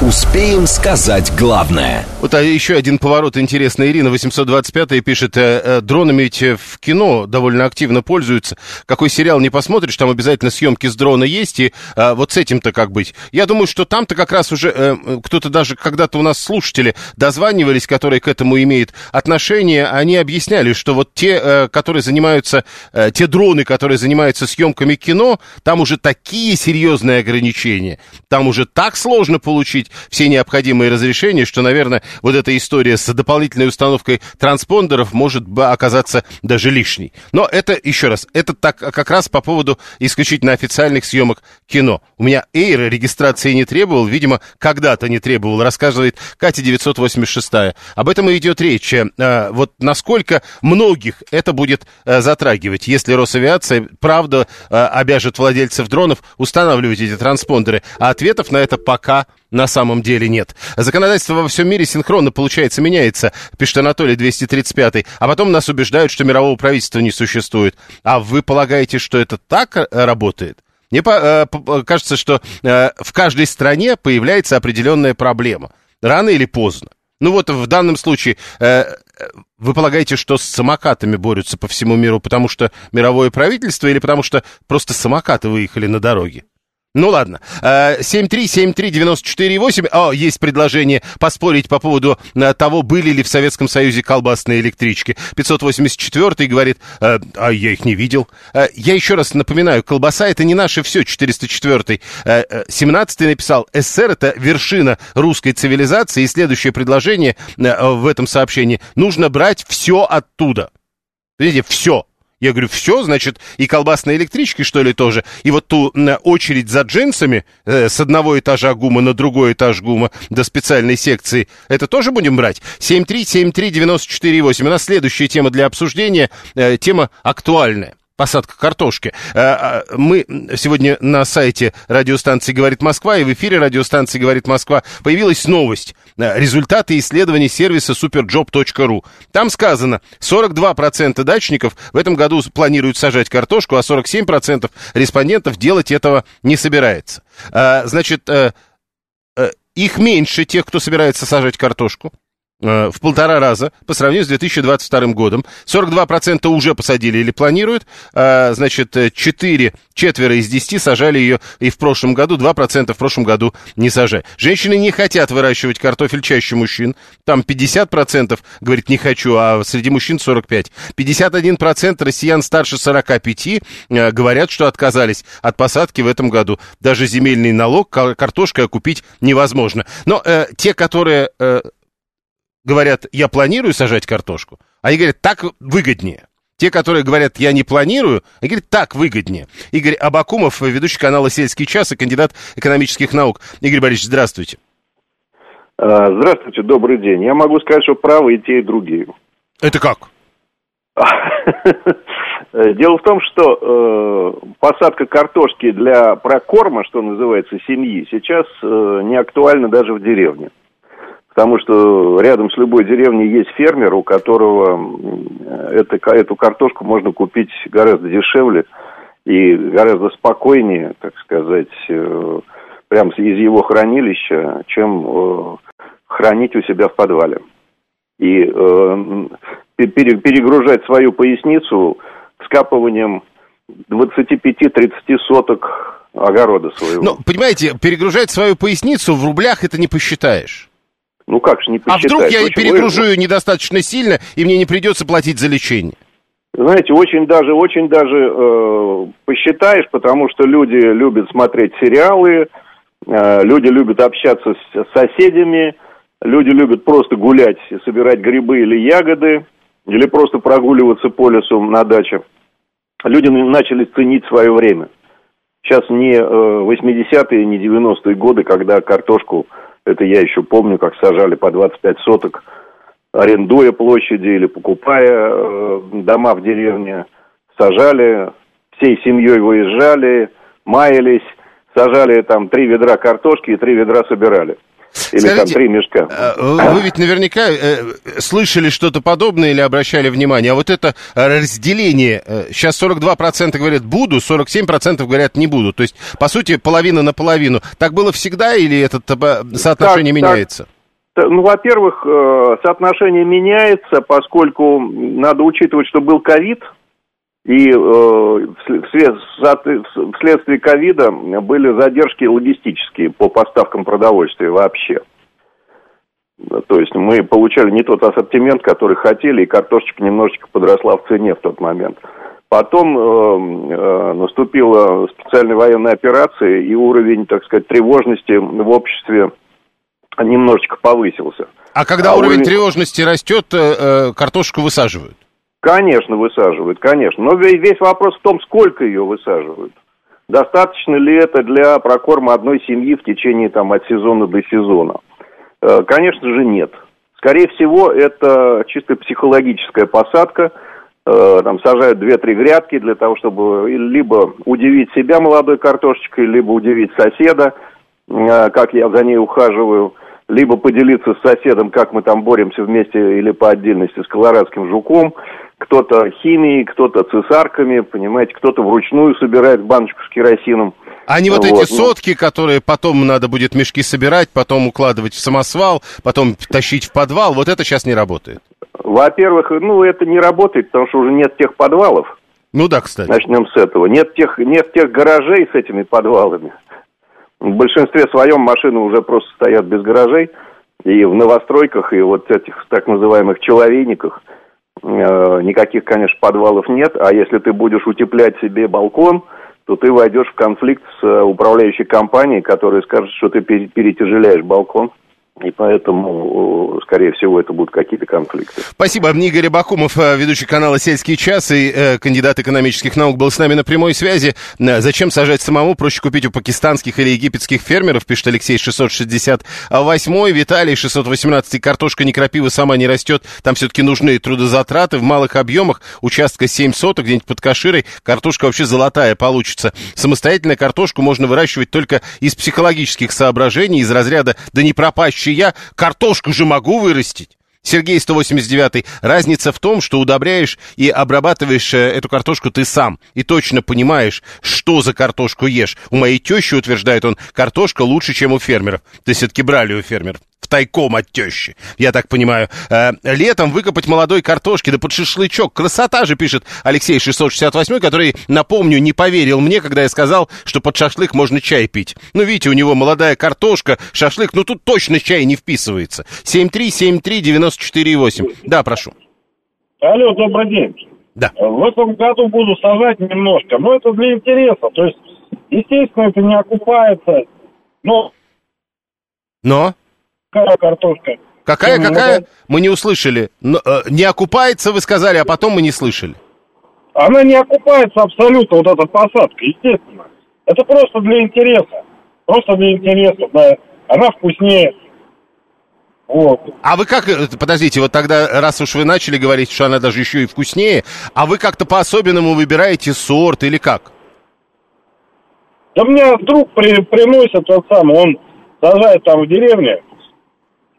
Speaker 2: Успеем сказать главное.
Speaker 1: Вот а еще один поворот интересный. Ирина 825 пишет, э, э, дронами ведь в кино довольно активно пользуются. Какой сериал не посмотришь, там обязательно съемки с дрона есть, и э, вот с этим-то как быть. Я думаю, что там-то как раз уже э, кто-то даже когда-то у нас слушатели дозванивались, которые к этому имеют отношение, они объясняли, что вот те, э, которые занимаются, э, те дроны, которые занимаются съемками кино, там уже такие серьезные ограничения, там уже так сложно получить все необходимые разрешения, что, наверное, вот эта история с дополнительной установкой транспондеров может оказаться даже лишней. Но это, еще раз, это так, как раз по поводу исключительно официальных съемок кино. У меня Эйр регистрации не требовал, видимо, когда-то не требовал, рассказывает Катя 986. Об этом и идет речь. А, вот насколько многих это будет а, затрагивать, если Росавиация, правда, а, обяжет владельцев дронов устанавливать эти транспондеры, а ответов на это пока на самом деле нет. Законодательство во всем мире синхронно, получается, меняется, пишет Анатолий 235 а потом нас убеждают, что мирового правительства не существует. А вы полагаете, что это так э, работает? Мне э, кажется, что э, в каждой стране появляется определенная проблема. Рано или поздно. Ну вот в данном случае вы полагаете, что с самокатами борются по всему миру, потому что мировое правительство или потому что просто самокаты выехали на дороге? Ну ладно. 7373948. Э, О, есть предложение поспорить по поводу э, того, были ли в Советском Союзе колбасные электрички. 584 говорит, э, а я их не видел. Я еще раз напоминаю, колбаса это не наше все, 404 17 написал, СССР это вершина русской цивилизации. И следующее предложение в этом сообщении. Нужно брать все оттуда. Видите, все. Я говорю, все, значит, и колбасные электрички, что ли, тоже? И вот ту очередь за джинсами э, с одного этажа ГУМа на другой этаж ГУМа до специальной секции, это тоже будем брать? 7373948. У нас следующая тема для обсуждения, э, тема актуальная посадка картошки. Э, а, мы сегодня на сайте радиостанции «Говорит Москва» и в эфире радиостанции «Говорит Москва» появилась новость. Э, результаты исследований сервиса superjob.ru. Там сказано, 42% дачников в этом году планируют сажать картошку, а 47% респондентов делать этого не собирается. Э, значит, их меньше тех, кто собирается сажать картошку. Э, в полтора раза по сравнению с 2022 годом. 42% уже посадили или планируют. Э, значит, 4, четверо из 10 сажали ее и в прошлом году, 2% в прошлом году не сажали. Женщины не хотят выращивать картофель чаще мужчин. Там 50% говорит не хочу, а среди мужчин 45. 51% россиян старше 45 э, говорят, что отказались от посадки в этом году. Даже земельный налог картошкой окупить невозможно. Но э, те, которые э, говорят, я планирую сажать картошку, а они говорят, так выгоднее. Те, которые говорят, я не планирую, они говорят, так выгоднее. Игорь Абакумов, ведущий канала «Сельский час» и кандидат экономических наук. Игорь Борисович, здравствуйте.
Speaker 7: А, здравствуйте, добрый день. Я могу сказать, что правы и те, и другие.
Speaker 1: Это как?
Speaker 7: Дело в том, что э, посадка картошки для прокорма, что называется, семьи, сейчас э, не актуальна даже в деревне. Потому что рядом с любой деревней есть фермер, у которого это, эту картошку можно купить гораздо дешевле и гораздо спокойнее, так сказать, э, прямо из его хранилища, чем э, хранить у себя в подвале. И э, перегружать свою поясницу скапыванием 25-30 соток огорода своего.
Speaker 1: Ну, понимаете, перегружать свою поясницу в рублях это не посчитаешь.
Speaker 7: Ну как же не посчитать?
Speaker 1: А вдруг я очень перегружу ее недостаточно сильно, и мне не придется платить за лечение?
Speaker 7: Знаете, очень даже, очень даже э, посчитаешь, потому что люди любят смотреть сериалы, э, люди любят общаться с, с соседями, люди любят просто гулять и собирать грибы или ягоды, или просто прогуливаться по лесу на даче. Люди начали ценить свое время. Сейчас не э, 80-е, не 90-е годы, когда картошку это я еще помню, как сажали по 25 соток, арендуя площади или покупая э, дома в деревне. Сажали, всей семьей выезжали, маялись, сажали там три ведра картошки и три ведра собирали. Или
Speaker 1: Скажите,
Speaker 7: там три мешка.
Speaker 1: э, Вы ведь наверняка э, слышали что-то подобное или обращали внимание. А вот это разделение, э, сейчас 42% говорят буду, 47% говорят не буду. То есть, по сути, половина на половину. Так было всегда или это соотношение
Speaker 7: Так, так.
Speaker 1: меняется?
Speaker 7: Т- Ну, во-первых, соотношение меняется, поскольку надо учитывать, что был ковид, и э, вследствие ковида были задержки логистические по поставкам продовольствия вообще. То есть мы получали не тот ассортимент, который хотели, и картошечка немножечко подросла в цене в тот момент. Потом э, э, наступила специальная военная операция, и уровень, так сказать, тревожности в обществе немножечко повысился.
Speaker 1: А когда
Speaker 7: А
Speaker 1: уровень
Speaker 7: уровень-
Speaker 1: тревожности растет, э, э, картошку высаживают.
Speaker 7: Конечно, высаживают, конечно. Но ве- весь вопрос в том, сколько ее высаживают. Достаточно ли это для прокорма одной семьи в течение там, от сезона до сезона? Э, Конечно же, нет. Скорее всего, это чисто психологическая посадка. Э, Там сажают две-три грядки для того, чтобы либо удивить себя молодой картошечкой, либо удивить соседа, э, как я за ней ухаживаю, либо поделиться с соседом, как мы там боремся вместе или по отдельности с колорадским жуком. Кто-то химией, кто-то цесарками, понимаете, кто-то вручную собирает баночку с керосином.
Speaker 1: А не вот,
Speaker 7: Вот,
Speaker 1: эти
Speaker 7: ну.
Speaker 1: сотки, которые потом надо будет мешки собирать, потом укладывать в самосвал, потом тащить в подвал, вот это сейчас не работает.
Speaker 7: Во-первых, ну, это не работает, потому что уже нет тех подвалов.
Speaker 1: Ну да, кстати.
Speaker 7: Начнем с этого. Нет тех, нет тех гаражей с этими подвалами. В большинстве своем машины уже просто стоят без гаражей. И в новостройках, и вот этих так называемых человейниках никаких, конечно, подвалов нет. А если ты будешь утеплять себе балкон, то ты войдешь в конфликт с э, управляющей компанией, которая скажет, что ты пере- перетяжеляешь балкон. И поэтому, э, скорее всего, это будут какие-то конфликты.
Speaker 1: Спасибо. Игорь Бакумов, э, ведущий канала «Сельский час» и э, кандидат экономических наук, был с нами на прямой связи. Э, Зачем сажать самому? Проще купить у пакистанских или египетских фермеров, пишет Алексей 668. Виталий 618. Картошка не крапива сама не растет. Там все-таки нужны трудозатраты в малых объемах. Участка 7 соток, где-нибудь под Каширой. Картошка вообще золотая получится. Самостоятельно картошку можно выращивать только из психологических соображений, из разряда «да не пропащий я, картошку же могу вырастить». Сергей 189. Разница в том, что удобряешь и обрабатываешь э, эту картошку ты сам. И точно понимаешь, что за картошку ешь. У моей тещи, утверждает он, картошка лучше, чем у фермеров. Есть все-таки брали у фермеров. В тайком от тещи, я так понимаю. Э, летом выкопать молодой картошки, да под шашлычок. Красота же, пишет Алексей 668, который, напомню, не поверил мне, когда я сказал, что под шашлык можно чай пить. Ну, видите, у него молодая картошка, шашлык, ну тут точно чай не вписывается. 7373948. Да, прошу.
Speaker 8: Алло, добрый день.
Speaker 1: Да.
Speaker 8: В этом году буду сажать немножко, но это для интереса. То есть, естественно, это не окупается. Но
Speaker 1: Но?
Speaker 8: Какая картошка?
Speaker 1: Какая,
Speaker 8: Ну,
Speaker 1: какая? Мы не услышали. Но, э, не окупается, вы сказали, а потом мы не слышали.
Speaker 8: Она не окупается абсолютно, вот эта посадка, естественно. Это просто для интереса. Просто для интереса, да. Она вкуснее. Вот.
Speaker 1: А вы как, э, подождите, вот тогда, раз уж вы начали говорить, что она даже еще и вкуснее, а вы как-то по-особенному выбираете сорт или как?
Speaker 8: Да мне друг при- приносит тот самый, он сажает там в деревне.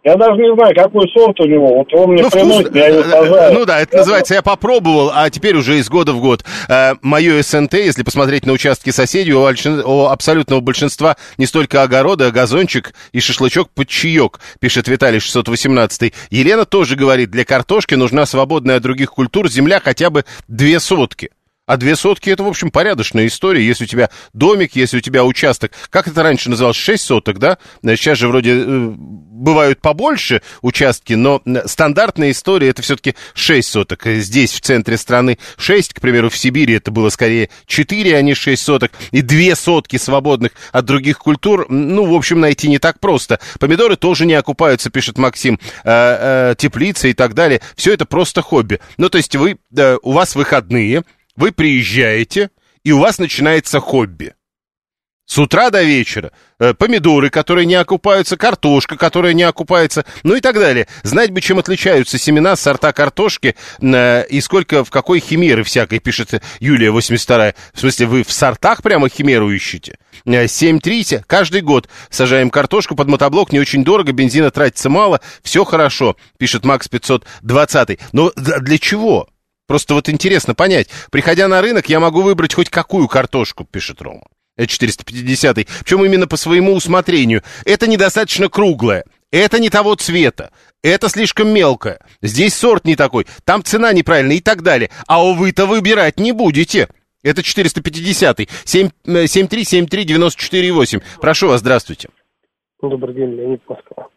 Speaker 8: Я даже не знаю, какой сорт у него. Вот он мне
Speaker 1: Ну, вкус-
Speaker 8: приносит, я его сажаю.
Speaker 1: Ну да, это называется «я попробовал», а теперь уже из года в год. Э, Мое СНТ, если посмотреть на участки соседей, у, у абсолютного большинства не столько огорода, а газончик и шашлычок под чаек, пишет Виталий 618. Елена тоже говорит, для картошки нужна свободная от других культур земля хотя бы две сотки. А две сотки это, в общем, порядочная история. Если у тебя домик, если у тебя участок. Как это раньше называлось? Шесть соток, да? Сейчас же вроде э, бывают побольше участки, но стандартная история это все-таки шесть соток. Здесь, в центре страны, шесть, к примеру, в Сибири это было скорее четыре, а не шесть соток. И две сотки свободных от других культур, ну, в общем, найти не так просто. Помидоры тоже не окупаются, пишет Максим. Э, э, теплицы и так далее. Все это просто хобби. Ну, то есть вы, э, у вас выходные, вы приезжаете, и у вас начинается хобби. С утра до вечера. Э, помидоры, которые не окупаются, картошка, которая не окупается, ну и так далее. Знать бы, чем отличаются семена сорта картошки э, и сколько, в какой химеры всякой, пишет Юлия 82 В смысле, вы в сортах прямо химеру ищете? 7-3, э, каждый год сажаем картошку под мотоблок, не очень дорого, бензина тратится мало, все хорошо, пишет Макс 520. Но для чего? Просто вот интересно понять. Приходя на рынок, я могу выбрать хоть какую картошку, пишет Рома. 450 причем именно по своему усмотрению. Это недостаточно круглое, это не того цвета, это слишком мелкое, здесь сорт не такой, там цена неправильная и так далее. А вы-то выбирать не будете. Это 450-й. 7373948. Прошу вас, здравствуйте.
Speaker 9: Добрый день, Леонид Москва.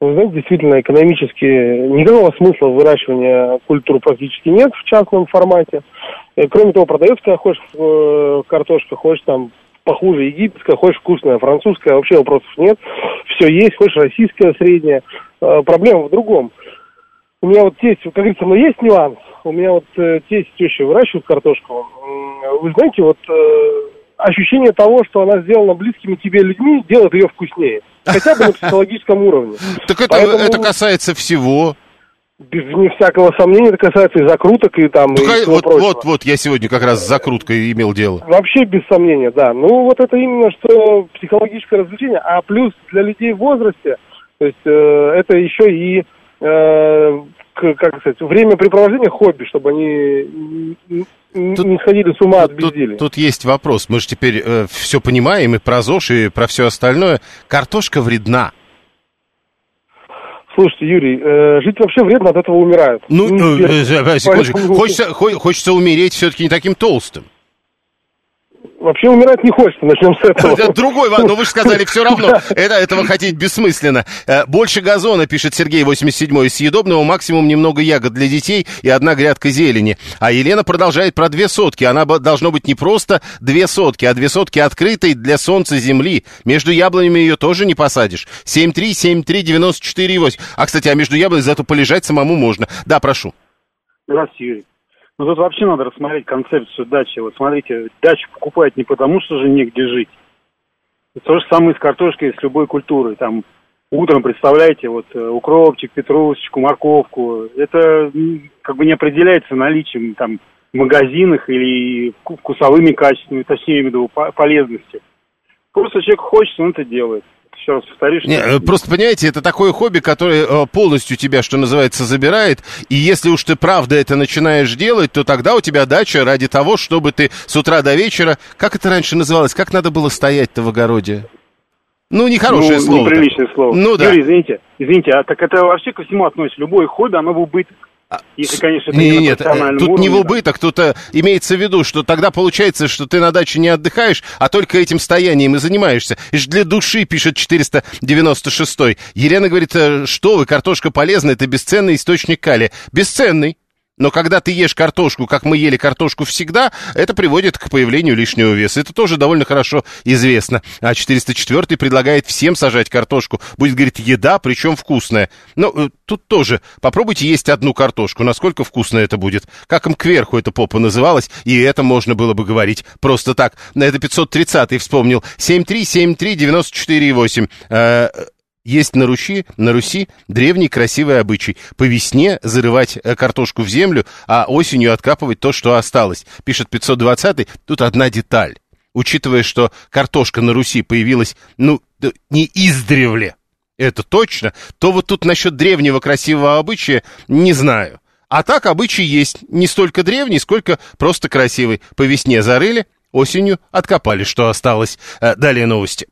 Speaker 9: Вы знаете, действительно, экономически никакого смысла выращивания культур практически нет в частном формате. Кроме того, продается, хочешь э, картошка, хочешь там похуже египетская, хочешь вкусная, французская, вообще вопросов нет. Все есть, хочешь российская средняя. Э, проблема в другом. У меня вот тесть, как говорится, но есть нюанс. У меня вот э, тесть теща выращивают картошку. Вы знаете, вот э, ощущение того, что она сделана близкими тебе людьми, делает ее вкуснее. Хотя бы на психологическом уровне.
Speaker 1: Так это, Поэтому... это касается всего
Speaker 9: без вне всякого сомнения, это касается и закруток, и там,
Speaker 1: ну, и вот, вот, вот, я сегодня как раз с закруткой имел дело.
Speaker 9: Вообще без сомнения, да. Ну, вот это именно что психологическое развлечение, а плюс для людей в возрасте, то есть э, это еще и, э, как сказать, времяпрепровождение хобби, чтобы они тут, не сходили с ума от безделия.
Speaker 1: Тут, тут есть вопрос, мы же теперь э, все понимаем и про ЗОЖ, и про все остальное. Картошка вредна.
Speaker 9: Слушайте, Юрий, э, жить вообще вредно, от этого умирают.
Speaker 1: Ну, ну э, э, секундочку. Хочется, хочется умереть все-таки не таким толстым.
Speaker 9: Вообще умирать не хочется, начнем с этого. Это
Speaker 1: другой но вы же сказали все равно. Это, этого хотеть бессмысленно. Э, больше газона, пишет Сергей 87 съедобного, максимум немного ягод для детей и одна грядка зелени. А Елена продолжает про две сотки. Она должно быть не просто две сотки, а две сотки открытой для солнца земли. Между яблонями ее тоже не посадишь. 7373948. А, кстати, а между яблонями зато полежать самому можно. Да, прошу.
Speaker 10: Здравствуйте, Юрий. Ну тут вообще надо рассмотреть концепцию дачи. Вот смотрите, дачу покупают не потому, что же негде жить. То же самое с картошкой, с любой культурой. Там утром, представляете, вот э, укропчик, петрушечку, морковку. Это как бы не определяется наличием там в магазинах или вкусовыми качествами, точнее, я имею в виду полезности. Просто человек хочет, он это делает еще раз повторюсь.
Speaker 1: Не, что... Э, просто, понимаете, это такое хобби, которое э, полностью тебя, что называется, забирает. И если уж ты правда это начинаешь делать, то тогда у тебя дача ради того, чтобы ты с утра до вечера... Как это раньше называлось? Как надо было стоять-то в огороде? Ну, нехорошее
Speaker 10: ну,
Speaker 1: слово.
Speaker 10: Неприличное слово. Ну, да. Юрий, извините, извините, а так это вообще ко всему относится. Любое хобби, оно в убыток.
Speaker 1: Если, конечно, это не, нет, э, тут уровне, не в убыток, тут а, имеется в виду, что тогда получается, что ты на даче не отдыхаешь, а только этим стоянием и занимаешься. И для души, пишет 496 Елена говорит, э, что вы, картошка полезна, это бесценный источник калия. Бесценный. Но когда ты ешь картошку, как мы ели картошку всегда, это приводит к появлению лишнего веса. Это тоже довольно хорошо известно. А 404 предлагает всем сажать картошку. Будет, говорит, еда, причем вкусная. Но э, тут тоже попробуйте есть одну картошку. Насколько вкусно это будет. Как им кверху эта попа называлась, и это можно было бы говорить просто так. Это 530 вспомнил. 7373948. Есть на Руси, на Руси древний красивый обычай. По весне зарывать э, картошку в землю, а осенью откапывать то, что осталось. Пишет 520-й. Тут одна деталь. Учитывая, что картошка на Руси появилась, ну, не издревле, это точно, то вот тут насчет древнего красивого обычая не знаю. А так обычай есть не столько древний, сколько просто красивый. По весне зарыли, осенью откопали, что осталось. Э, далее новости.